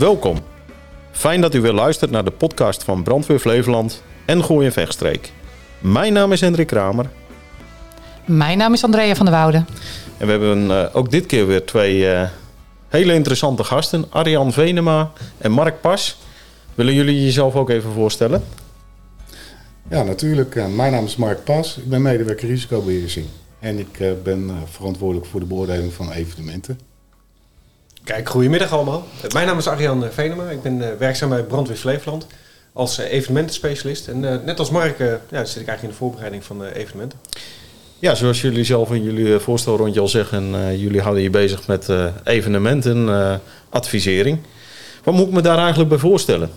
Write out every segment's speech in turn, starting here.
Welkom. Fijn dat u weer luistert naar de podcast van Brandweer Flevoland en Gooi en Vechtstreek. Mijn naam is Hendrik Kramer Mijn naam is Andrea van der Woude. en we hebben eh, ook dit keer weer twee eh, hele interessante gasten. Arjan Venema en Mark Pas. Willen jullie jezelf ook even voorstellen? Ja, natuurlijk. Eh, Mijn naam is Mark Pas. Ik ben medewerker risicobeheersing. En ik eh, ben verantwoordelijk voor de beoordeling van evenementen. Kijk, goedemiddag allemaal. Mijn naam is Arjan Venema. Ik ben eh, werkzaam bij Brandweer Flevoland als eh, evenementenspecialist. En eh, net als Mark ja, zit ik eigenlijk in de voorbereiding van eh, evenementen. Ja, zoals jullie zelf in jullie voorstelrondje al zeggen, eh, jullie houden je bezig met eh, evenementen, eh, advisering. Wat moet ik me daar eigenlijk bij voorstellen?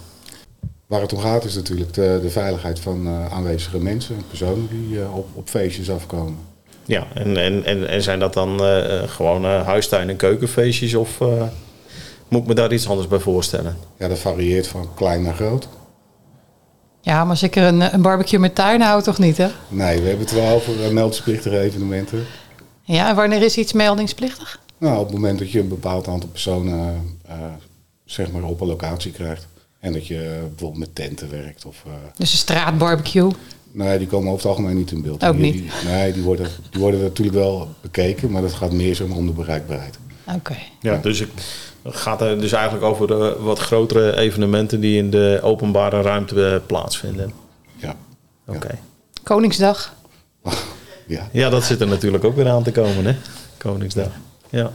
Waar het om gaat is natuurlijk de, de veiligheid van eh, aanwezige mensen, personen die eh, op, op feestjes afkomen. Ja, en, en, en, en zijn dat dan eh, eh, gewoon eh, huistuin- en keukenfeestjes of eh, moet ik me daar iets anders bij voorstellen? Ja, dat varieert van klein naar groot. Ja, maar zeker een, een barbecue met tuin houdt toch niet, hè? Nee, we hebben het wel over meldingsplichtige evenementen. Ja, en wanneer is iets meldingsplichtig? Nou, op het moment dat je een bepaald aantal personen eh, zeg maar op een locatie krijgt. En dat je bijvoorbeeld met tenten werkt. Of, eh, Dus een straatbarbecue. Nee, die komen over het algemeen niet in beeld. Ook Die- niet? die- nee, die worden, die worden natuurlijk wel bekeken, maar dat gaat meer zo om de bereikbaarheid. Oké. Ja, dus ik, het gaat er dus eigenlijk over de wat grotere evenementen die in de openbare ruimte eh, plaatsvinden. Ja. Oké. Koningsdag. Ja. Ja, dat zit er natuurlijk ook weer aan te komen, hè? Koningsdag. Ja.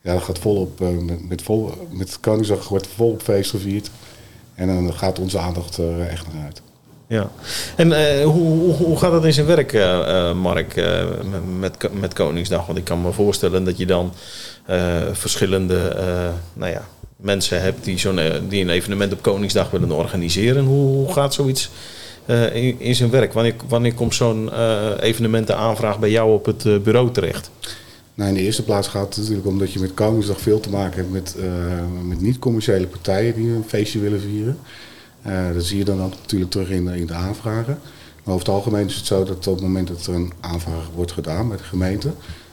ja, dat gaat volop. eh, met, met, vol, met Koningsdag wordt volop feest gevierd. En dan gaat onze aandacht er echt naar uit. Ja. En eh, hoe, hoe, gaat het in zijn werk, eh, Mark, eh, met, met, Koningsdag? Want ik kan me voorstellen dat je dan verschillende nou ja, mensen hebt die, zo'n, die een evenement op Koningsdag willen organiseren. Hoe, hoe gaat zoiets in, in zijn werk? Wanneer, wanneer komt zo'n evenementenaanvraag bij jou op het bureau terecht? Nou, in de eerste plaats gaat het natuurlijk om dat je met Koningsdag veel te maken hebt met, met niet-commerciële partijen die een feestje willen vieren. Eh, dat zie je dan ook natuurlijk terug in, de- in de aanvragen. Maar over het algemeen is het zo dat op het moment dat er een aanvraag wordt gedaan bij de gemeente,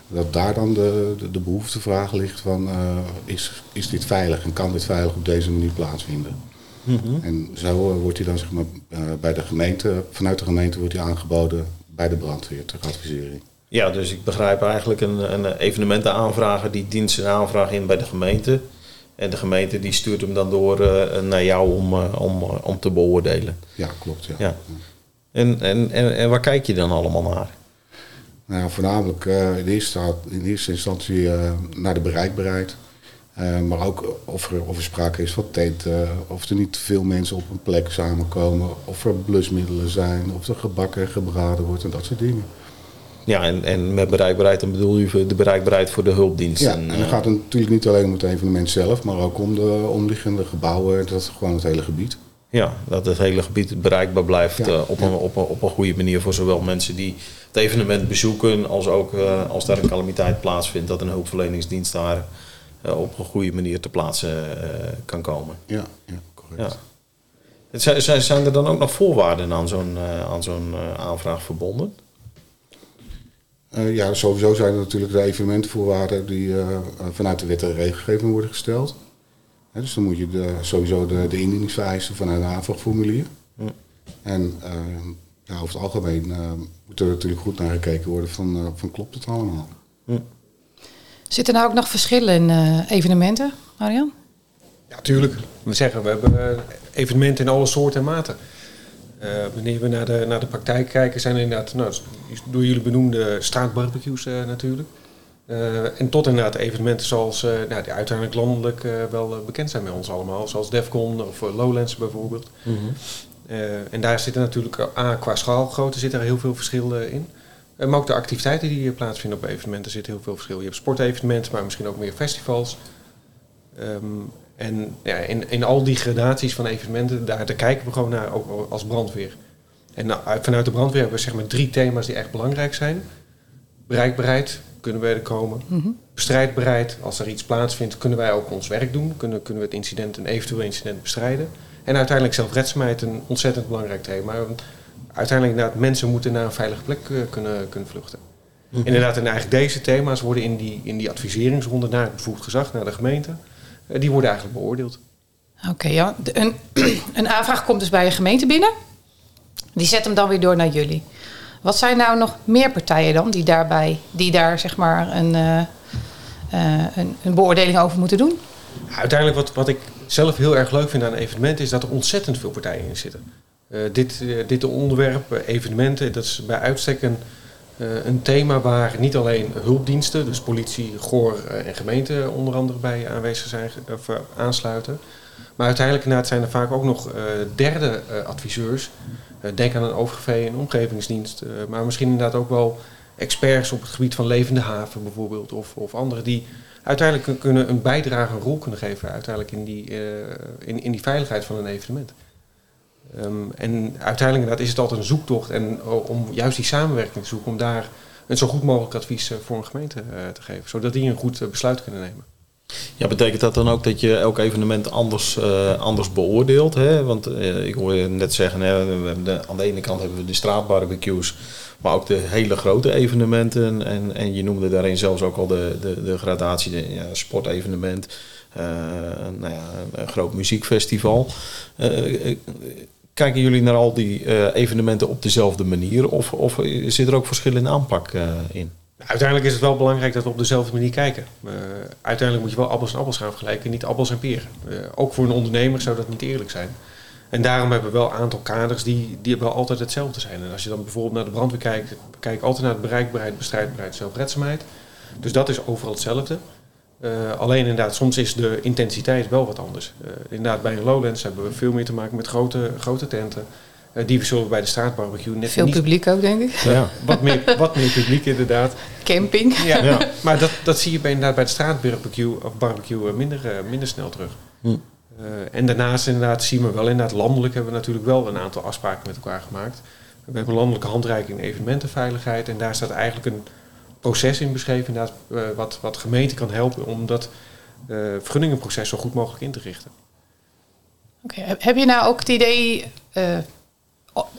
dat daar dan de, de, de behoeftevraag ligt van eh, is, is dit veilig en kan dit veilig op deze manier plaatsvinden. En zo eh, wordt hij dan zeg maar, bij de gemeente, vanuit de gemeente wordt hij aangeboden bij de brandweer ter advisering. Ja, dus ik begrijp eigenlijk een, een evenementenaanvrager die dient zijn aanvraag in bij de gemeente. En de gemeente die stuurt hem dan door eh, naar jou om, eh, om, eh, om te beoordelen. Ja, klopt. Ja. Ja. En, en, en, en waar kijk je dan allemaal naar? Nou, voornamelijk in, eerste, in eerste instantie naar de bereikbaarheid. Maar ook of er, of er sprake is van tenten, of er niet te veel mensen op een plek samenkomen, of er blusmiddelen zijn, of er gebakken en gebraden wordt en dat soort dingen. Ja, en, en met bereikbaarheid dan bedoel je de bereikbaarheid voor de hulpdiensten. Ja, en dan gaat het natuurlijk niet alleen om het evenement zelf, maar ook om de omliggende gebouwen, dat is gewoon het hele gebied. Ja, dat het hele gebied bereikbaar blijft Ja, eh, op, een, op, een, op een goede manier voor zowel mensen die het evenement bezoeken, als ook eh, als daar een calamiteit plaatsvindt, dat een hulpverleningsdienst daar eh, op een goede manier te plaatsen eh, kan komen. Ja, ja correct. Ja. Zijn, er dan ook nog voorwaarden aan zo'n eh, aan zo'n eh, aanvraag verbonden? Eh, ja, sowieso zijn er natuurlijk de evenementvoorwaarden die eh, eh, vanuit de wet en regelgeving worden gesteld. Hè, dus dan moet je de, sowieso de, de indieningsvereisten vanuit een aanvraagformulier. Hm. En ja, over het algemeen eh, moet er natuurlijk goed naar gekeken worden van, eh, van klopt het allemaal. Zitten er nou ook nog verschillen in eh, evenementen, Marian? Ja, tuurlijk. We zeggen, we hebben evenementen in alle soorten en maten. Eh, wanneer we naar de, naar de praktijk kijken, zijn er inderdaad, nou, door jullie benoemde straatbarbecues eh, natuurlijk. Eh, en tot inderdaad evenementen zoals, nou, die uiteindelijk landelijk wel bekend zijn bij ons allemaal. Zoals Defcon of Lowlands bijvoorbeeld. Eh, en daar zitten natuurlijk, A, qua schaalgrootte zit er heel veel verschil in. Maar ook de activiteiten die hier plaatsvinden op evenementen zit heel veel verschil. Je hebt sportevenementen, maar misschien ook meer festivals. Ehm, en ja, in, in al die gradaties van evenementen, daar, daar kijken we gewoon naar, ook als brandweer. En nou, uit- vanuit de brandweer hebben we zeg maar drie thema's die echt belangrijk zijn. Bereikbaarheid, kunnen we er komen. Bestrijdbaarheid, als er iets plaatsvindt, kunnen wij ook ons werk doen. Kunnen, kunnen we het incident, een eventueel incident bestrijden. En uiteindelijk zelfredzaamheid, een ontzettend belangrijk thema. Uiteindelijk inderdaad, mensen moeten naar een veilige plek eh, kunnen, kunnen vluchten. Inderdaad, en eigenlijk deze thema's worden in die, in die adviseringsronde naar het bevoegd gezag, naar de gemeente, die worden eigenlijk beoordeeld. Oké, ja. Een, een aanvraag komt dus bij een gemeente binnen. Die zet hem dan weer door naar jullie. Wat zijn nou nog meer partijen dan die, daarbij, die daar zeg maar een, eh, eh, een, een beoordeling over moeten doen? Uiteindelijk wat, wat ik zelf heel erg leuk vind aan een evenement is dat er ontzettend veel partijen in zitten. Eh, dit, eh, dit onderwerp, eh, evenementen, dat is bij uitstek een, eh, een thema waar niet alleen hulpdiensten, dus politie, GOR eh, en gemeente onder andere bij aanwezig zijn of, eh, aansluiten. Maar uiteindelijk zijn er vaak ook nog derde adviseurs. Denk aan een OVG, een omgevingsdienst, maar misschien inderdaad ook wel experts op het gebied van levende haven bijvoorbeeld, of, of anderen die uiteindelijk kun- kunnen een bijdrage, een rol kunnen geven uiteindelijk in die, in, in die veiligheid van een evenement. Ehm, en uiteindelijk inderdaad is het altijd een zoektocht en o- om juist die samenwerking te zoeken, om daar een zo goed mogelijk advies eh, voor een gemeente eh, te geven, zodat die een goed eh, besluit kunnen nemen. Ja, betekent dat dan ook dat je elk evenement anders, eh, anders beoordeelt? Hè? Want eh, ik hoor je net zeggen, hè, aan de ene kant hebben we de straatbarbecues, maar ook de hele grote evenementen. En, en je noemde daarin zelfs ook al de, de, de gradatie, de ja, sportevenement, eh, nou ja, een groot muziekfestival. Kijken jullie naar al die eh, evenementen op dezelfde manier of, of zit er ook verschil in aanpak eh, in? Uiteindelijk is het wel belangrijk dat we op dezelfde manier kijken. Eh, uiteindelijk moet je wel appels en appels gaan vergelijken, niet appels en peren. Ook voor een ondernemer zou dat niet eerlijk zijn. En daarom hebben we wel een aantal kaders die, die wel altijd hetzelfde zijn. En als je dan bijvoorbeeld naar de brandweer kijkt, kijk altijd naar de bereikbaarheid, bestrijdbaarheid, zelfredzaamheid. Dus dat is overal hetzelfde. Eh, alleen inderdaad, soms is de intensiteit wel wat anders. Eh, inderdaad, bij een Lowlands hebben we veel meer te maken met grote, grote tenten. Eh, die zullen we bij de straatbarbecue net Veel niet... publiek ook, denk ik. Ja. Wat meer, wat meer publiek inderdaad. Camping. Ja, Ja. maar dat, dat zie je bij, inderdaad bij de straatbarbecue of barbecue minder, minder snel terug. Hm. Eh, en daarnaast inderdaad zien we wel, inderdaad landelijk hebben we natuurlijk wel een aantal afspraken met elkaar gemaakt. We hebben een landelijke handreiking evenementenveiligheid en daar staat eigenlijk een proces in beschreven inderdaad, eh, wat, wat gemeenten kan helpen om dat eh, vergunningenproces zo goed mogelijk in te richten. Oké, heb- Heb je nou ook het idee eh,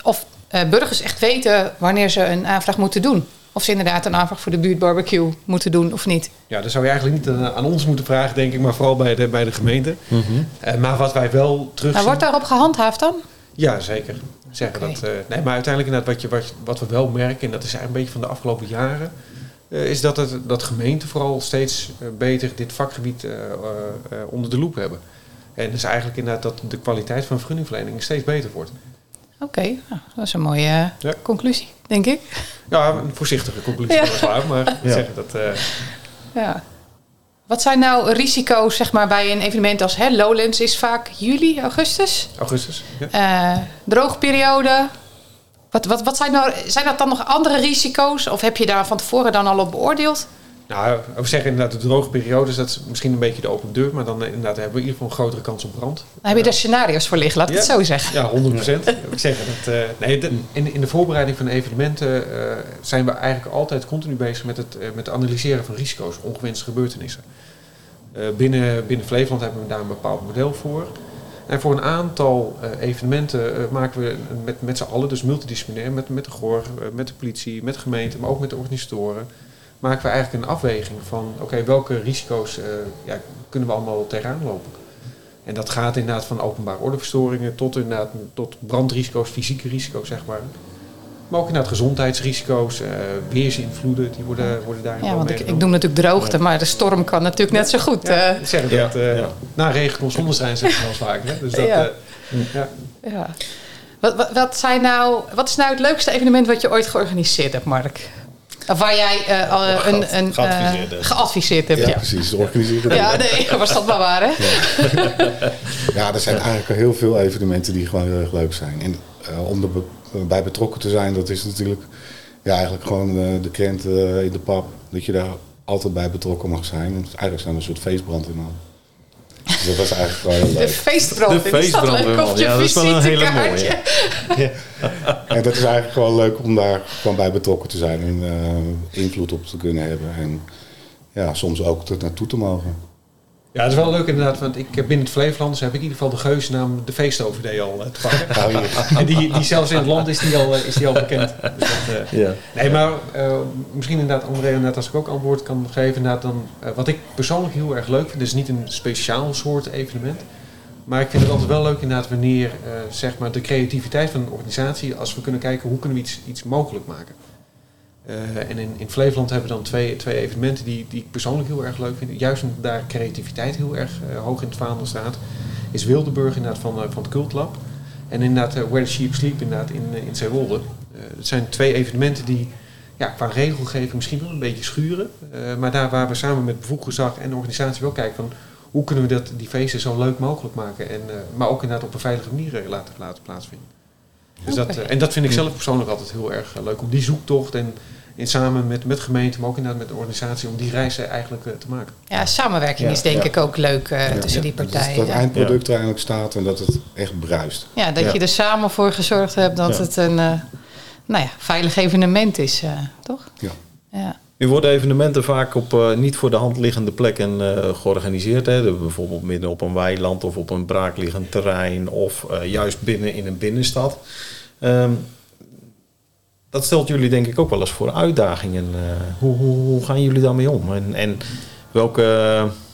of eh, burgers echt weten wanneer ze een aanvraag moeten doen? Of ze inderdaad een aanvraag voor de buurtbarbecue moeten doen of niet? Ja, dat zou je eigenlijk niet aan, ons moeten vragen, denk ik, maar vooral bij de, bij de gemeente. Eh, maar wat wij wel terug Maar wordt daarop gehandhaafd dan? Ja, zeker. Zeggen dat, eh, nee, maar uiteindelijk inderdaad wat, je, wat, wat we wel merken, en dat is eigenlijk een beetje van de afgelopen jaren, is dat, het, dat gemeenten vooral steeds eh, beter dit vakgebied eh, eh, eh, onder de loep hebben. En dus eigenlijk inderdaad dat de kwaliteit van vergunningverlening steeds beter wordt. Oké, nou, dat is een mooie eh, Ja. conclusie, denk ik. Ja, een voorzichtige conclusie Ja. weliswaar, maar Ja. zeggen dat... eh, Ja. Wat zijn nou risico's zeg maar, bij een evenement als hè, Lowlands is vaak juli, augustus? augustus. Ja. Eh droogperiode. Wat, wat, wat zijn, nou, zijn dat dan nog andere risico's? Of heb je daar van tevoren dan al op beoordeeld? Nou, we zeggen inderdaad de droge periodes, dat is misschien een beetje de open deur, maar dan eh, inderdaad hebben we in ieder geval een grotere kans op brand. Dan heb je daar scenario's voor liggen, laat ik het zo zeggen. Ja, 100 procent. Ik zeg dat. eh, nee, de- in, in de voorbereiding van evenementen eh, zijn we eigenlijk altijd continu bezig met het, met het analyseren van risico's, ongewenste gebeurtenissen. Eh, binnen, binnen Flevoland hebben we daar een bepaald model voor. En voor een aantal eh, evenementen eh, maken we met, met z'n allen, dus multidisciplinair, met, met de GOR, eh, met de politie, met de gemeente, maar ook met de organisatoren, maken we eigenlijk een afweging van oké, welke risico's ja, kunnen we allemaal tegenaan lopen. En dat gaat inderdaad van openbare ordeverstoringen tot, inderdaad, tot brandrisico's, fysieke risico's, zeg maar. Maar ook inderdaad gezondheidsrisico's, eh weersinvloeden, die worden, worden daarin Ja, want ik, ik noem natuurlijk droogte, maar de storm kan natuurlijk net zo goed. Ja, eh, ik zeg Ja, dat, eh, ja. na regen komt zonneschijn, zeggen we wel vaker. Hè? Dus dat, Ja. eh, ja. ja. Wat, wat, wat, zijn nou, wat is nou het leukste evenement wat je ooit georganiseerd hebt, Mark? Of waar jij eh, al, eh, een, een, eh, Geadviseerd hebt. geadviseerd hebt. Ja, Ja, precies. Organiseren. ja nee, was dat maar waar, hè? Ja, er zijn eigenlijk heel veel evenementen die gewoon heel erg leuk zijn. En eh, om bij betrokken te zijn, dat is natuurlijk ja, eigenlijk gewoon eh, de krent eh, in de pap. Dat je daar altijd bij betrokken mag zijn. En eigenlijk zijn we een soort feestbrand in man. Dus dat was eigenlijk heel De leuk. feestbrand. De dat feestbrand, je Ja, dat is wel een hele mooie. En dat is eigenlijk gewoon leuk om daar gewoon bij betrokken te zijn. En eh, invloed op te kunnen hebben. En ja, soms ook er naartoe te mogen. Ja, dat is wel leuk inderdaad, want ik heb binnen het Flevoland heb ik in ieder geval de geuzennaam de feestoverday al eh, te pakken. En die, die zelfs in het land is die al, eh, is die al bekend. Dus dat, eh, Ja. Nee, maar eh, misschien inderdaad, André, inderdaad, als ik ook antwoord kan geven, inderdaad, dan, eh, wat ik persoonlijk heel erg leuk vind, is niet een speciaal soort evenement. Maar ik vind het altijd wel leuk inderdaad wanneer eh, zeg maar de creativiteit van een organisatie, als we kunnen kijken hoe kunnen we iets, iets mogelijk maken. Eh, en in, in Flevoland hebben we dan twee, twee evenementen die, die ik persoonlijk heel erg leuk vind. Juist omdat daar creativiteit heel erg eh, hoog in het vaandel staat. Is Wildeburg inderdaad van, eh, van het Cultlab. En inderdaad Where the Sheep Sleep inderdaad in, in Zeewolde. Het zijn twee evenementen die ja, qua regelgeving misschien wel een beetje schuren. Maar daar waar we samen met bevoegd gezag en de organisatie wel kijken van hoe kunnen we dat, die feesten zo leuk mogelijk maken. En, maar ook inderdaad op een veilige manier laten, laten plaatsvinden. Dus dat, en dat vind ik zelf persoonlijk altijd heel erg leuk. Om die zoektocht en, en samen met, met gemeente, maar ook inderdaad met de organisatie, om die reis eh, eigenlijk eh, te maken. Ja, samenwerking Ja, is denk ja. ik ook leuk eh, Ja, tussen die het- partijen. dat ja. het eindproduct er eigenlijk staat en dat het echt bruist. Ja, dat Ja. je er samen voor gezorgd hebt dat Ja. het een eh, nou ja, veilig evenement is, eh, toch? Ja. Ja. Nu worden evenementen vaak op eh, niet voor de hand liggende plekken eh, georganiseerd. Hè? Bijvoorbeeld midden op een weiland of op een braakliggend terrein of eh, juist binnen in een binnenstad. Ehm, dat stelt jullie denk ik ook wel eens voor uitdagingen. Eh, hoe, hoe, hoe gaan jullie daarmee om? En, en welke,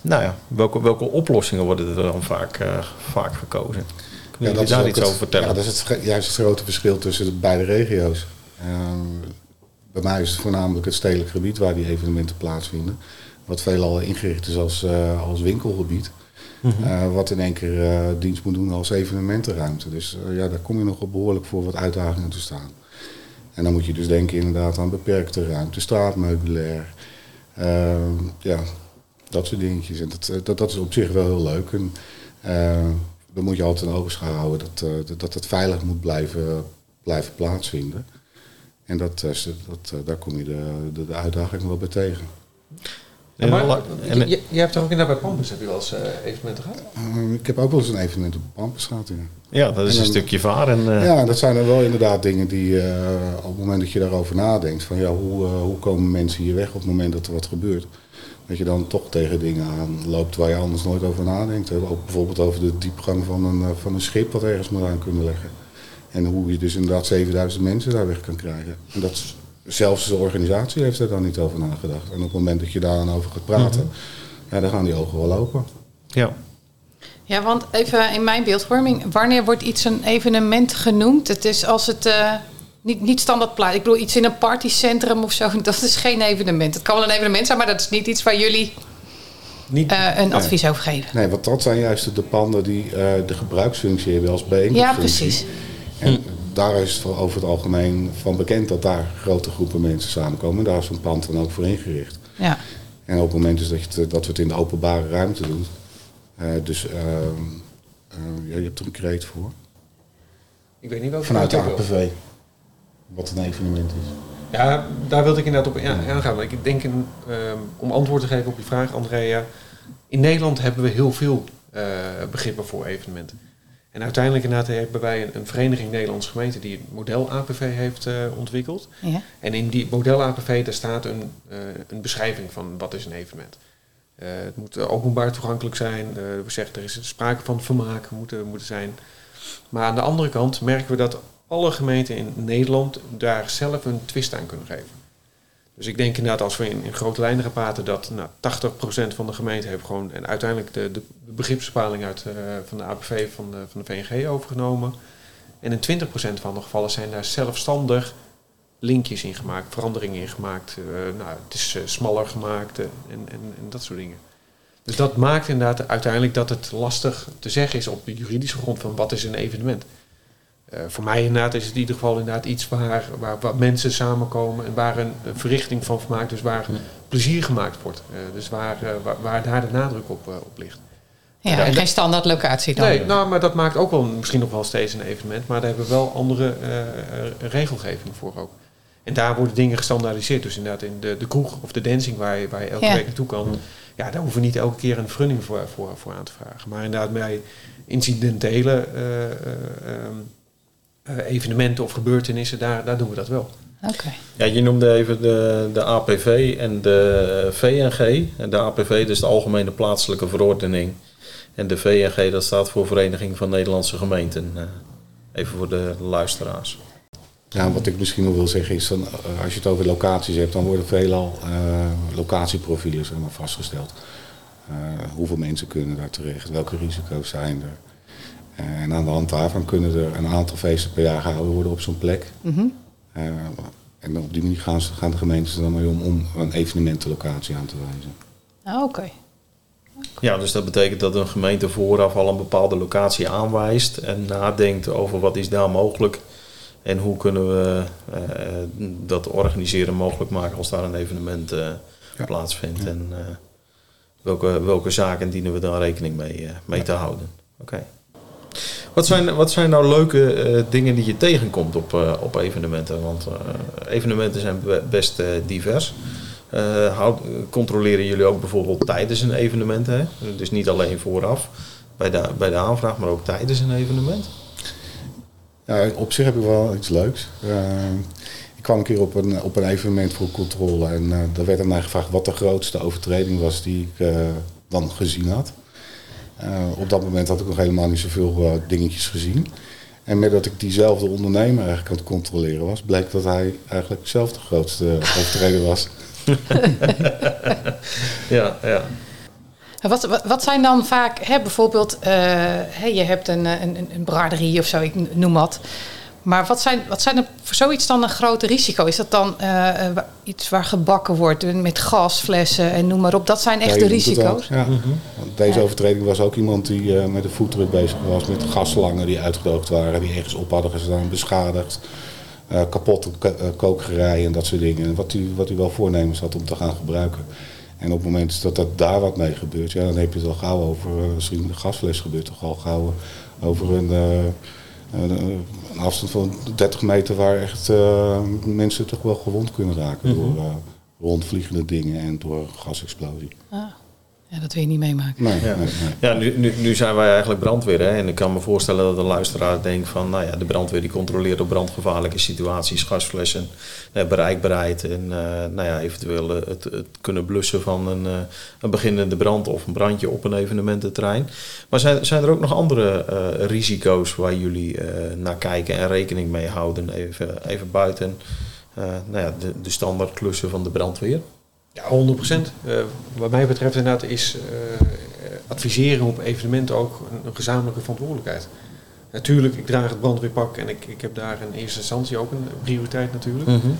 nou ja, welke, welke oplossingen worden er dan vaak, eh, vaak gekozen? Kunnen jullie is daar iets het- over vertellen? Ja, dat is het, juist het grote verschil tussen de beide regio's. Ehm, bij mij is het voornamelijk het stedelijk gebied waar die evenementen plaatsvinden. Wat veelal ingericht is als, eh, als winkelgebied. Eh, wat in één keer eh, dienst moet doen als evenementenruimte. Dus eh, ja, daar kom je nog behoorlijk voor wat uitdagingen te staan. En dan moet je dus denken inderdaad aan beperkte ruimte, straatmeubilair. Ehm, ja, dat soort dingetjes. En dat, eh, dat, dat is op zich wel heel leuk. En, eh, dan moet je altijd een oogschouw houden dat, eh, dat, dat het veilig moet blijven, blijven plaatsvinden. En dat, eh, dat, daar kom je de, de, de uitdaging wel bij tegen. En maar, en- je, je- je hebt er ook inderdaad bij Pampus heb je wel eens eh, evenementen gehad? Ehm, ik heb ook wel eens een evenement op Pampus gehad. Ja. ja, dat is en een dan- stukje varen. eh, Ja, dat zijn er wel inderdaad dingen die eh, op het moment dat je daarover nadenkt, van ja, hoe, hoe komen mensen hier weg op het moment dat er wat gebeurt, dat je dan toch tegen dingen aanloopt waar je anders nooit over nadenkt. Ook bijvoorbeeld over de diepgang van een, van een schip wat ergens moet aan kunnen leggen. En hoe je dus inderdaad 7000 mensen daar weg kan krijgen. En dat is- zelfs de organisatie heeft er dan niet over nagedacht. En op het moment dat je daar dan over gaat praten, ja, dan gaan die ogen wel open. ja. ja, want even in mijn beeldvorming, wanneer wordt iets een evenement genoemd? Het is als het eh, niet, niet standaard plaats. Ik bedoel, iets in een partycentrum of zo, dat is geen evenement. Het kan wel een evenement zijn, maar dat is niet iets waar jullie Niet, eh, een advies over geven. Nee, want dat zijn juist de panden die eh, de gebruiksfunctie hebben als bijeenkomstfunctie. Ja, precies. En daar is het over het algemeen van bekend dat daar grote groepen mensen samenkomen. En daar is zo'n pand dan ook voor ingericht. Ja. En op het moment dus dat, je dat we het in de openbare ruimte doen. eh, dus ehm, eh, ja, je hebt er een kreet voor. ik weet niet welke Vanuit de. APV. Wat een evenement is. Ja, daar wilde ik inderdaad op ja, aangaan. Want ik denk, in, ehm, om antwoord te geven op je vraag, Andrea. In Nederland hebben we heel veel eh, begrippen voor evenementen. En uiteindelijk inderdaad hebben wij een, een vereniging Nederlandse gemeenten die het model APV heeft eh, ontwikkeld. ja. En in die model APV daar staat een, eh, een beschrijving van wat is een evenement. Eh, het moet openbaar toegankelijk zijn. We zeggen er is sprake van vermaak moeten, moeten zijn. Maar aan de andere kant merken we dat alle gemeenten in Nederland daar zelf een twist aan kunnen geven. Dus ik denk inderdaad als we in, grote lijnen gaan praten dat nou, 80% van de gemeenten heeft gewoon en uiteindelijk de, de begripsbepaling uit, eh, van de APV van de, van de VNG overgenomen. En in 20% van de gevallen zijn daar zelfstandig linkjes in gemaakt, veranderingen in gemaakt. Eh, nou, het is eh, smaller gemaakt en, en, en dat soort dingen. Dus dat maakt inderdaad uiteindelijk dat het lastig te zeggen is op de juridische grond van wat is een evenement. Eh, voor mij inderdaad is het in ieder geval inderdaad iets waar, waar, waar mensen samenkomen en waar een, een verrichting van gemaakt, dus waar plezier gemaakt wordt. Eh, dus waar, eh, waar, waar daar de nadruk op, op ligt. Ja, Ja, en geen standaard locatie dan. Nee, nou, maar dat maakt ook wel misschien nog wel steeds een evenement, maar daar hebben we wel andere eh, eh, regelgeving voor ook. En daar worden dingen gestandaardiseerd. Dus inderdaad in de, de kroeg of de dancing waar je, waar je elke Ja. week naartoe kan. Ja, daar hoeven we niet elke keer een vergunning voor, voor, voor aan te vragen. Maar inderdaad bij incidentele eh, eh, ehm, eh, evenementen of gebeurtenissen, daar, daar doen we dat wel. Oké. Ja, je noemde even de, de APV en de VNG. En de APV is de Algemene Plaatselijke Verordening. En de VNG dat staat voor Vereniging van Nederlandse Gemeenten. Eh, Even voor de luisteraars. Ja, wat ik misschien nog wil zeggen is, dan, eh, als je het over locaties hebt, dan worden veelal eh, locatieprofielen zeg maar, vastgesteld. Eh, hoeveel mensen kunnen daar terecht, welke risico's zijn er. Eh, en aan de hand daarvan kunnen er een aantal feesten per jaar gehouden worden op zo'n plek. Mhm. Eh, en op die manier gaan, ze, gaan de gemeentes er dan mee om om een evenementenlocatie aan te wijzen. Ah, Oké. Ja, dus dat betekent dat een gemeente vooraf al een bepaalde locatie aanwijst en nadenkt over wat is daar mogelijk en hoe kunnen we eh, dat organiseren mogelijk maken als daar een evenement Ja. plaatsvindt. En eh, welke, welke zaken dienen we daar rekening mee, mee te houden. Oké. Wat, zijn, wat zijn nou leuke eh, dingen die je tegenkomt op, eh, op evenementen? Want eh, evenementen zijn be- best divers. Controleren jullie ook bijvoorbeeld tijdens een evenement? Hè? Dus niet alleen vooraf bij de, bij de aanvraag, maar ook tijdens een evenement? Ja, op zich heb ik wel iets leuks. Ik kwam een keer op een, op een evenement voor controle en daar werd aan mij gevraagd wat de grootste overtreding was die ik dan gezien had. Eh, op dat moment had ik nog helemaal niet zoveel eh, dingetjes gezien. En met dat ik diezelfde ondernemer eigenlijk aan het controleren was, bleek dat hij eigenlijk zelf de grootste overtreder was. Ja, ja. Wat, wat, wat zijn dan vaak, hè, bijvoorbeeld, eh, hè, je hebt een, eh, een, een- een braderie of zo, ik noem wat. Maar wat zijn, wat zijn er voor zoiets dan een grote risico? Is dat dan eh, eh, iets waar gebakken wordt met gasflessen en noem maar op? Dat zijn echt de risico's. Ja. Want deze Ja. overtreding was ook iemand die eh, met een foodtruck bezig was, met gasslangen die uitgedoogd waren, die ergens op hadden gestaan, beschadigd. eh, kapotte ko- kookgerijen en dat soort dingen. En Wat hij wat hij wel voornemens had om te gaan gebruiken. En op het moment dat, dat daar wat mee gebeurt, ja, dan heb je het al gauw over, in de gasfles gebeurt, toch al gauw over een, eh, een, een afstand van 30 meter waar echt eh, mensen toch wel gewond kunnen raken door eh, rondvliegende dingen en door gasexplosie. Ah, ja, dat wil je niet meemaken. Nee, Ja. nee, nee. Ja, nu, nu, nu zijn wij eigenlijk brandweer. Hè? En ik kan me voorstellen dat de luisteraar denkt van... nou ja, de brandweer die controleert op brandgevaarlijke situaties, gasflessen, eh, bereikbaarheid... en eh, nou ja, eventueel eh, het, het kunnen blussen van een, eh, een beginnende brand of een brandje op een evenemententerrein. Maar zijn, zijn er ook nog andere eh, risico's waar jullie eh, naar kijken en rekening mee houden? Even, even buiten eh, nou ja, de, de standaard klussen van de brandweer. Ja, 100 procent. wat mij betreft inderdaad is eh, adviseren op evenementen ook een, een gezamenlijke verantwoordelijkheid. Natuurlijk, ik draag het brandweerpak en ik, ik heb daar in eerste instantie ook een prioriteit natuurlijk. Mhm.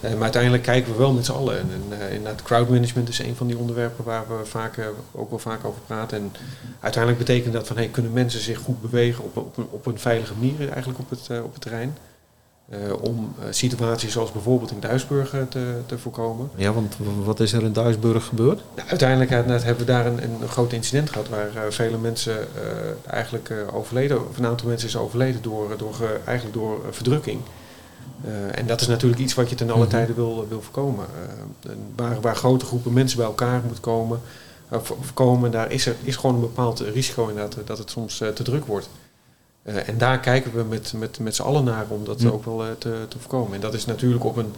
Eh, maar uiteindelijk kijken we wel met z'n allen. En, en uh, inderdaad, crowdmanagement is een van die onderwerpen waar we vaak, uh, ook wel vaak over praten. En uiteindelijk betekent dat van hey, kunnen mensen zich goed bewegen op, op, een, op een veilige manier eigenlijk op het, uh, op het terrein. Uh, om situaties zoals bijvoorbeeld in Duisburg te, te, voorkomen. Ja, want wat is er in Duisburg gebeurd? Nou, uiteindelijk hebben we daar een, een groot incident gehad waar uh, vele mensen uh, eigenlijk overleden, of een aantal mensen is overleden door, door, eigenlijk door verdrukking. En dat is natuurlijk iets wat je ten alle mm -hmm. tijden wil, wil voorkomen. Waar, waar grote groepen mensen bij elkaar moeten komen, voorkomen, daar is, er, is gewoon een bepaald risico inderdaad dat het soms te druk wordt. Uh, en daar kijken we met, met, met z'n allen naar om dat mm. ook wel uh, te, te voorkomen. En dat is natuurlijk op een,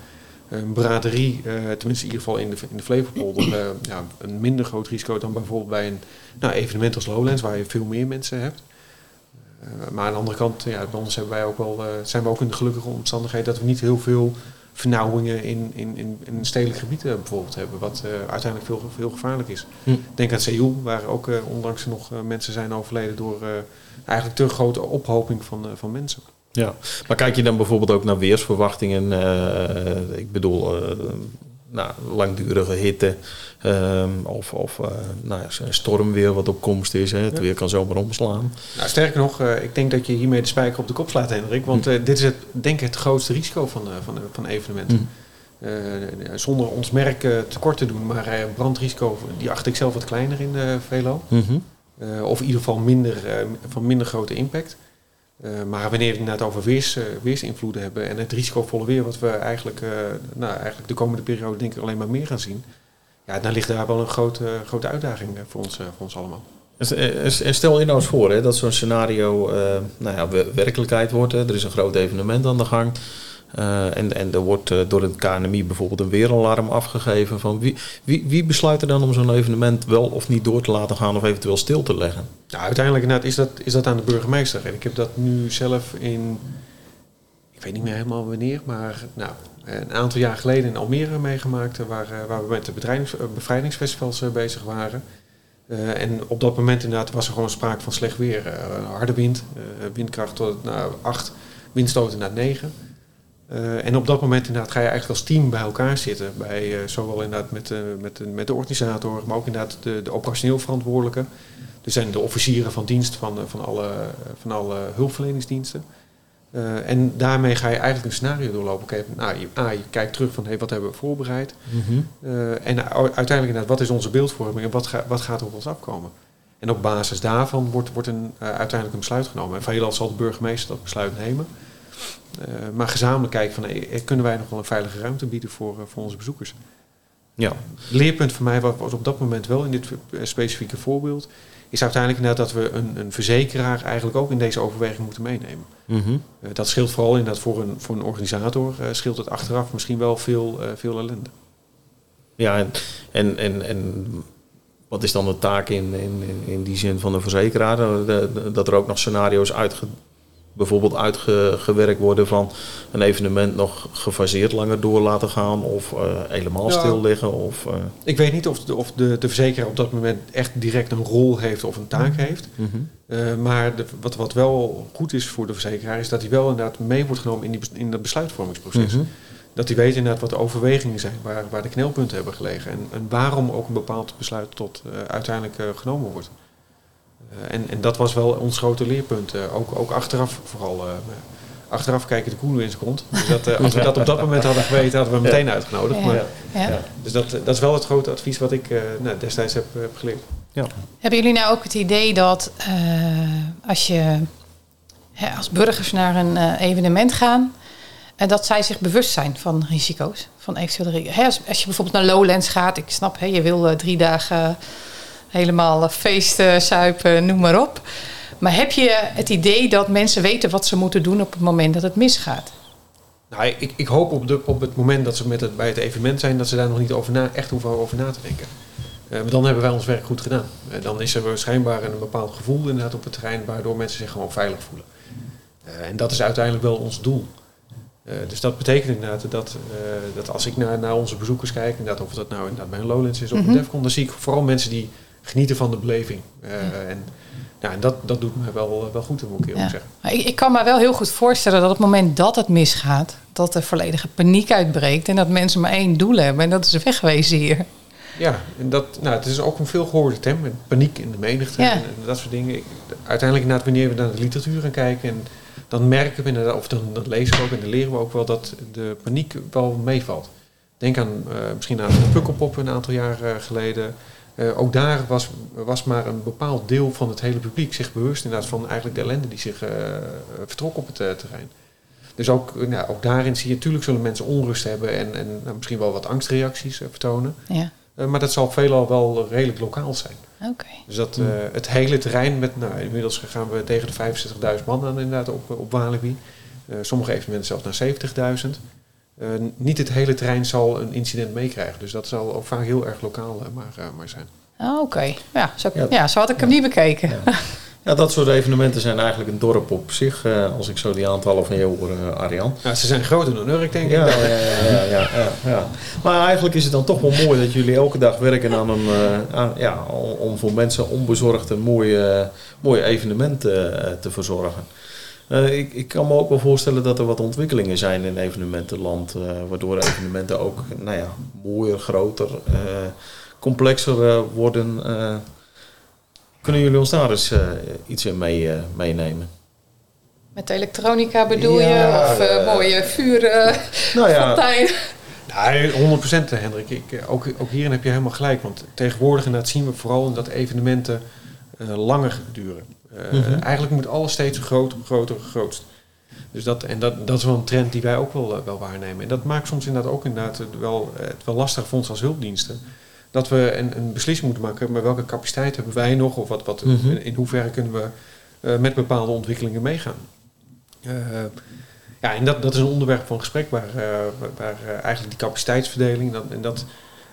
een braderie, uh, tenminste in ieder geval in de, in de Flevopolder, ja, een minder groot risico dan bijvoorbeeld bij een nou, evenement als Lowlands, waar je veel meer mensen hebt. Maar aan de andere kant, ja, bij ons hebben wij ook wel, zijn we ook in de gelukkige omstandigheid dat we niet heel veel vernauwingen in, in, in, in stedelijk gebied uh, bijvoorbeeld hebben, wat uh, uiteindelijk veel, veel gevaarlijk is. Hm. Denk aan Seoul, waar ook uh, onlangs nog mensen zijn overleden door eigenlijk te grote ophoping van, van mensen. Ja, maar kijk je dan bijvoorbeeld ook naar weersverwachtingen? Ik bedoel, nou, langdurige hitte um, of, of uh, nou, een stormweer wat op komst is. Hè. Het ja. weer kan zomaar omslaan. Nou, sterker nog, ik denk dat je hiermee de spijker op de kop slaat, Hendrik. Want hm. dit is het, denk ik het grootste risico van, van, van evenementen. Hm. zonder ons merk tekort te doen, maar brandrisico, die acht ik zelf wat kleiner in Velo. Mm -hmm. of in ieder geval minder, van minder grote impact. Uh, maar wanneer we het over weers, uh, weersinvloeden hebben en het risicovolle weer, wat we eigenlijk, uh, nou, eigenlijk de komende periode denk ik alleen maar meer gaan zien, ja, dan ligt daar wel een grote, grote uitdaging voor ons, voor ons allemaal. En stel je nou eens voor hè, dat zo'n scenario nou ja, werkelijkheid wordt. Hè. Er is een groot evenement aan de gang. Uh, en, en er wordt uh, door het KNMI bijvoorbeeld een weeralarm afgegeven. Van wie, wie, wie besluit er dan om zo'n evenement wel of niet door te laten gaan of eventueel stil te leggen? Nou, uiteindelijk is dat, is dat aan de burgemeester. En ik heb dat nu zelf in, ik weet niet meer helemaal wanneer, maar nou, een aantal jaar geleden in Almere meegemaakt. Waar, waar we met de bevrijdingsfestivals bezig waren. En op dat moment inderdaad was er gewoon sprake van slecht weer. Harde wind, windkracht tot naar 8, windstoten naar 9. En op dat moment inderdaad ga je eigenlijk als team bij elkaar zitten. Bij, zowel inderdaad met, met, met de organisator, maar ook inderdaad de, de operationeel verantwoordelijke. Er zijn de officieren van dienst van, van, alle, van alle hulpverleningsdiensten. Uh, en daarmee ga je eigenlijk een scenario doorlopen. Oké, nou, je, A, je kijkt terug van hey, wat hebben we voorbereid. Mm uh, en uiteindelijk inderdaad, wat is onze beeldvorming en wat, ga, wat gaat er op ons afkomen? En op basis daarvan wordt, wordt een, uh, uiteindelijk een besluit genomen. En veelal zal de burgemeester dat besluit nemen. Maar gezamenlijk kijken van hey, kunnen wij nog wel een veilige ruimte bieden voor, voor onze bezoekers. Ja. Leerpunt voor mij was op dat moment wel in dit specifieke voorbeeld is uiteindelijk inderdaad dat we een, een verzekeraar eigenlijk ook in deze overweging moeten meenemen. Mm dat scheelt vooral inderdaad voor een, voor een organisator, uh, scheelt het achteraf misschien wel veel, uh, veel ellende. Ja, en, en, en, en wat is dan de taak in, in, in die zin van de verzekeraar? Dat er ook nog scenario's uitge, bijvoorbeeld uitgewerkt worden van een evenement nog gefaseerd langer door laten gaan of uh, helemaal ja, stil liggen? Of, uh... Ik weet niet of, de, of de, de verzekeraar op dat moment echt direct een rol heeft of een taak mhm. heeft. Mm -hmm. uh, maar de, wat, wat wel goed is voor de verzekeraar is dat hij wel inderdaad mee wordt genomen in, die, in dat besluitvormingsproces. Mm -hmm. Dat hij weet inderdaad wat de overwegingen zijn, waar, waar de knelpunten hebben gelegen en, en waarom ook een bepaald besluit tot uiteindelijk genomen wordt. Eh, en, en dat was wel ons grote leerpunt. Eh, ook, ook achteraf vooral. Eh, achteraf kijken de koelen in zijn kont. Dus dat, als we dat op dat moment hadden geweten, hadden we hem meteen uitgenodigd. Maar, ja. Dus dat, dat is wel het grote advies wat ik nou, destijds heb, heb geleerd. Ja. Hebben jullie nou ook het idee dat als je hè, als burgers naar een evenement gaan, en dat zij zich bewust zijn van risico's, van eventuele hè, als, als, je bijvoorbeeld naar Lowlands gaat, ik snap, hè, je wil drie dagen helemaal feesten, zuipen, noem maar op. Maar heb je het idee dat mensen weten wat ze moeten doen op het moment dat het misgaat? Nou, ik, ik hoop op, de, op het moment dat ze met het, bij het evenement zijn, dat ze daar nog niet over na, echt hoeven over na te denken. Uh, dan hebben wij ons werk goed gedaan. Uh, dan is er schijnbaar een bepaald gevoel inderdaad op het terrein, waardoor mensen zich gewoon veilig voelen. Uh, en dat is uiteindelijk wel ons doel. dus dat betekent inderdaad dat, dat als ik naar, naar onze bezoekers kijk, inderdaad, of dat nou inderdaad bij een Lowlands is of mm -hmm. een Defcon, dan zie ik vooral mensen die genieten van de beleving. Uh, en ja, en dat, dat doet me wel, wel goed, moet ik ja. zeggen. Ik, ik kan me wel heel goed voorstellen dat op het moment dat het misgaat, dat er volledige paniek uitbreekt en dat mensen maar één doel hebben en dat is wegwezen hier. Ja, en dat, nou, het is ook een veel gehoorde term, paniek in de menigte ja. en, dat soort dingen. Ik, uiteindelijk, inderdaad, wanneer we naar de literatuur gaan kijken, en dan merken we, inderdaad, of dan dat lezen we ook en dan leren we ook wel dat de paniek wel meevalt. Denk aan uh, misschien aan de Pukkelpop een aantal jaar geleden. Uh, ook daar was, was maar een bepaald deel van het hele publiek zich bewust inderdaad van eigenlijk de ellende die zich uh, vertrok op het uh, terrein. Dus ook, nou, ook daarin zie je, natuurlijk zullen mensen onrust hebben en, en nou, misschien wel wat angstreacties vertonen. Ja. maar dat zal veelal wel redelijk lokaal zijn. Okay. Dus dat het hele terrein met, nou inmiddels gaan we tegen de 65.000 man aan inderdaad op, op Walibi. sommige evenementen zelfs naar 70.000. Uh, niet het hele terrein zal een incident meekrijgen. Dus dat zal ook vaak heel erg lokaal uh, maar, uh, maar zijn. Oh, Oké, ja, zo, ja. zo had ik hem niet bekeken. Ja. ja. dat soort evenementen zijn eigenlijk een dorp op zich. als ik zo die aantallen van je hoor, Arjan. Ja, ze zijn groter dan Urk, denk ik. Ja, ja, ja, ja, ja, Maar eigenlijk is het dan toch wel mooi dat jullie elke dag werken aan een... Aan, ja, om voor mensen onbezorgd een mooi, mooi evenement te verzorgen. Uh, ik, ik, kan me ook wel voorstellen dat er wat ontwikkelingen zijn in evenementenland, uh, waardoor evenementen ook nou ja, mooier, groter, uh, complexer worden. kunnen jullie ons daar eens iets in mee, meenemen? Met elektronica bedoel je? Of mooie vuren, nou ja, Ja, 100% Hendrik. Ik, ook, ook hierin heb je helemaal gelijk. Want tegenwoordig inderdaad zien we vooral dat evenementen langer duren. Uh, Eigenlijk moet alles steeds groter, groter, grootst. Dus dat, en dat, dat is wel een trend die wij ook wel, uh, wel waarnemen. En dat maakt soms inderdaad ook inderdaad wel, het wel lastig voor ons als hulpdiensten. dat we een, een beslissing moeten maken. Maar welke capaciteit hebben wij nog? Of wat, wat, Mhm. in hoeverre kunnen we eh, met bepaalde ontwikkelingen meegaan? Eh, ja, en dat, dat is een onderwerp van gesprek waar, eh, waar, eh, eigenlijk die capaciteitsverdeling... Dat, en dat,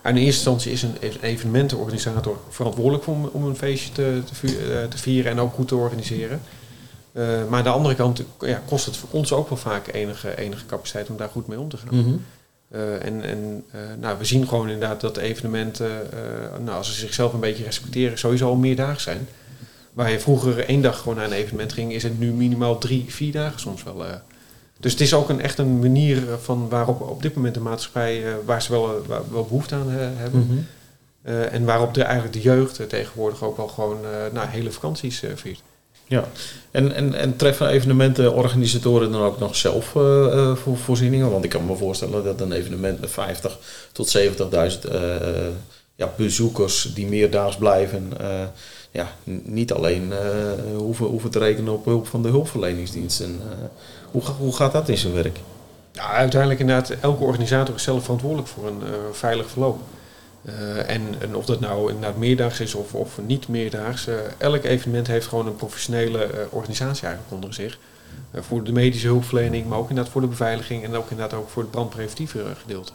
in eerste instantie is een, is een evenementenorganisator verantwoordelijk om, om een feestje te, te, eh, vieren en ook goed te organiseren. Eh, maar aan de andere kant ja, kost het voor ons ook wel vaak enige, enige capaciteit om daar goed mee om te gaan. Mhm. Eh, en en nou, we zien gewoon inderdaad dat evenementen, nou, als ze zichzelf een beetje respecteren, sowieso al meerdaags zijn. Waar je vroeger één dag gewoon naar een evenement ging, is het nu minimaal drie, vier dagen soms wel. Eh. Dus het is ook een, echt een manier van waarop op dit moment de maatschappij, eh, waar ze wel, eh, waar- wel behoefte aan eh, hebben. Mhm. Eh, en waarop de, eigenlijk de jeugd eh, tegenwoordig ook wel gewoon eh, nou, hele vakanties eh, viert. Ja, en, en, en treffen evenementenorganisatoren dan ook nog zelf eh, eh, voor voorzieningen? Want ik kan me voorstellen dat een evenement met 50 tot 70.000 eh, ja, bezoekers die meerdaags blijven, eh, ja, niet alleen eh, hoeven, hoeven te rekenen op hulp van de hulpverleningsdiensten. Eh, hoe, hoe gaat dat in zijn werk? Ja, uiteindelijk inderdaad, elke organisator is zelf verantwoordelijk voor een eh, veilig verloop. En, en of dat nou inderdaad meerdaags is of, of niet meerdaags, elk evenement heeft gewoon een professionele organisatie eigenlijk onder zich. Voor de medische hulpverlening, maar ook inderdaad voor de beveiliging en ook inderdaad ook voor het brandpreventieve gedeelte.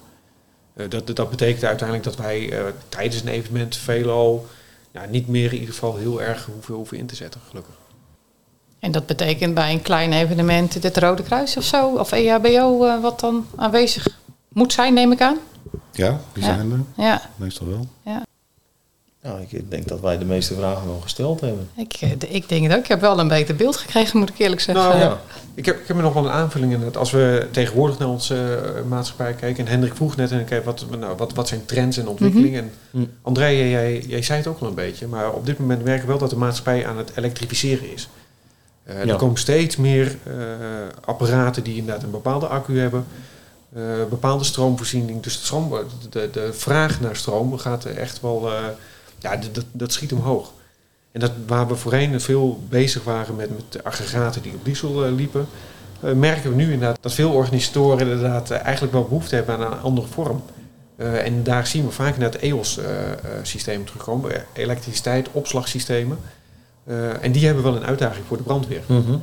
Dat, dat betekent uiteindelijk dat wij tijdens een evenement veelal ja, niet meer in ieder geval heel erg hoeven, hoeven in te zetten, gelukkig. En dat betekent bij een klein evenement het Rode Kruis of zo, of E EHBO, eh, wat dan aanwezig moet zijn, neem ik aan. Ja, die Ja. zijn er. Ja, Meestal wel. ja. Nou, ik denk dat wij de meeste vragen wel gesteld hebben. Ik, eh, ik denk het ook. Ik heb wel een beter beeld gekregen, moet ik eerlijk zeggen. Nou, Ja. Ik heb, ik heb er nog wel een aanvulling in. Dat als we tegenwoordig naar onze eh, maatschappij kijken. En Hendrik vroeg net, en ik, wat, nou, wat, wat zijn trends en ontwikkelingen. Mhm. En André, jij, jij zei het ook wel een beetje. Maar op dit moment merken we wel dat de maatschappij aan het elektrificeren is. Eh, Ja. Er komen steeds meer eh, apparaten die inderdaad een bepaalde accu hebben. eh, bepaalde stroomvoorziening. Dus de, stroom, de, de vraag naar stroom gaat echt wel... ja, dat, dat, dat schiet omhoog. En dat, waar we voorheen veel bezig waren met, met de aggregaten die op diesel eh, liepen, eh, merken we nu inderdaad dat veel organisatoren inderdaad eh, eigenlijk wel behoefte hebben aan een andere vorm. En daar zien we vaak inderdaad EOS-systemen terugkomen, elektriciteit, opslagsystemen. En die hebben wel een uitdaging voor de brandweer. Mhm.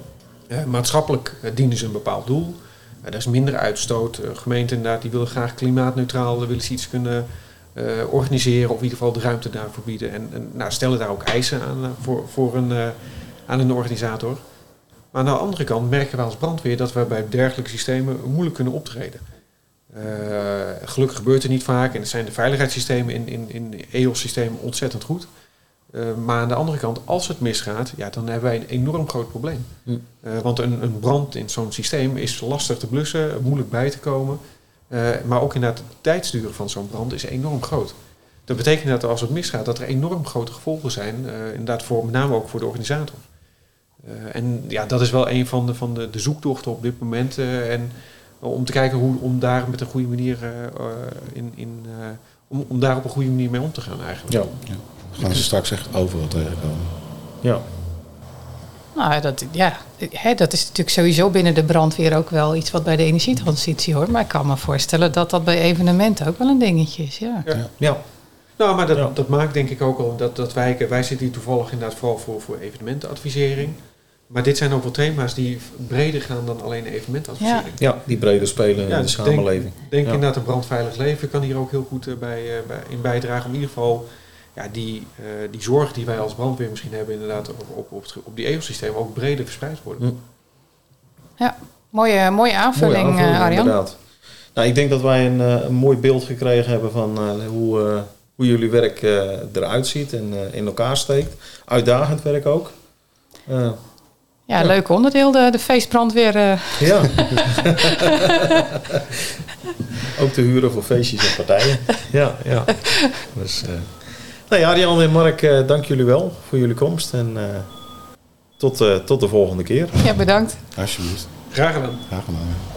Maatschappelijk dienen ze een bepaald doel. Er is minder uitstoot. Gemeenten inderdaad, die willen graag klimaatneutraal, willen ze iets kunnen eh, organiseren of in ieder geval de ruimte daarvoor bieden. En, en nou, stellen daar ook eisen aan eh, voor, voor een, eh, aan een organisator. Maar aan de andere kant merken we als brandweer dat we bij dergelijke systemen moeilijk kunnen optreden. Eh, gelukkig gebeurt het niet vaak en het zijn de veiligheidssystemen in, in, in EOS-systemen ontzettend goed. Maar aan de andere kant, als het misgaat, ja, dan hebben wij een enorm groot probleem. Hm. Want een, een brand in zo'n systeem is lastig te blussen, moeilijk bij te komen. Eh, maar ook inderdaad het tijdsduren van zo'n brand is enorm groot. Dat betekent dat als het misgaat, dat er enorm grote gevolgen zijn. eh, inderdaad, voor, met name ook voor de organisator. Eh, en ja, dat is wel een van de, van de, de zoektochten op dit moment. eh, en om te kijken hoe om daar met een goede manier in, in, eh, om, om daar op een goede manier mee om te gaan eigenlijk. Ja, gaan ze straks echt overal tegenkomen. ja. Nou, dat, ja, hè, dat is natuurlijk sowieso binnen de brandweer ook wel iets wat bij de energietransitie hoort. Maar ik kan me voorstellen dat dat bij evenementen ook wel een dingetje is. Ja. ja. Nou, maar dat, Ja. dat maakt denk ik ook al dat, dat wij, wij zitten hier toevallig inderdaad vooral voor, voor evenementenadvisering. Maar dit zijn ook wel thema's die breder gaan dan alleen evenementadvisering. ja, die breder spelen Ja, in de dus denk- samenleving. Denk Ja. inderdaad een brandveilig leven kan hier ook heel goed eh, bij, eh, bij, in bijdragen. Om in ieder geval ja, die, eh, die zorg die wij als brandweer misschien hebben inderdaad op, op, op, het- op die ecosysteem ook breder verspreid worden. Hm. Mooie, mooie aanvulling, Mooie aanvulling, eh, Arjan. inderdaad. Nou, ik denk dat wij een, eh, een mooi beeld gekregen hebben van eh, hoe, eh, hoe jullie werk eh, eruit ziet en eh, in elkaar steekt. Uitdagend werk ook. Eh, Ja, Ja. leuk onderdeel, de, de feestbrandweer. eh. ja. ook te huren voor feestjes en partijen. ja, ja. Dus, eh nou ja, Arjan en Mark, eh, dank jullie wel voor jullie komst. En eh, tot, eh, tot de volgende keer. Ja, bedankt. Alsjeblieft. Graag gedaan. Graag gedaan.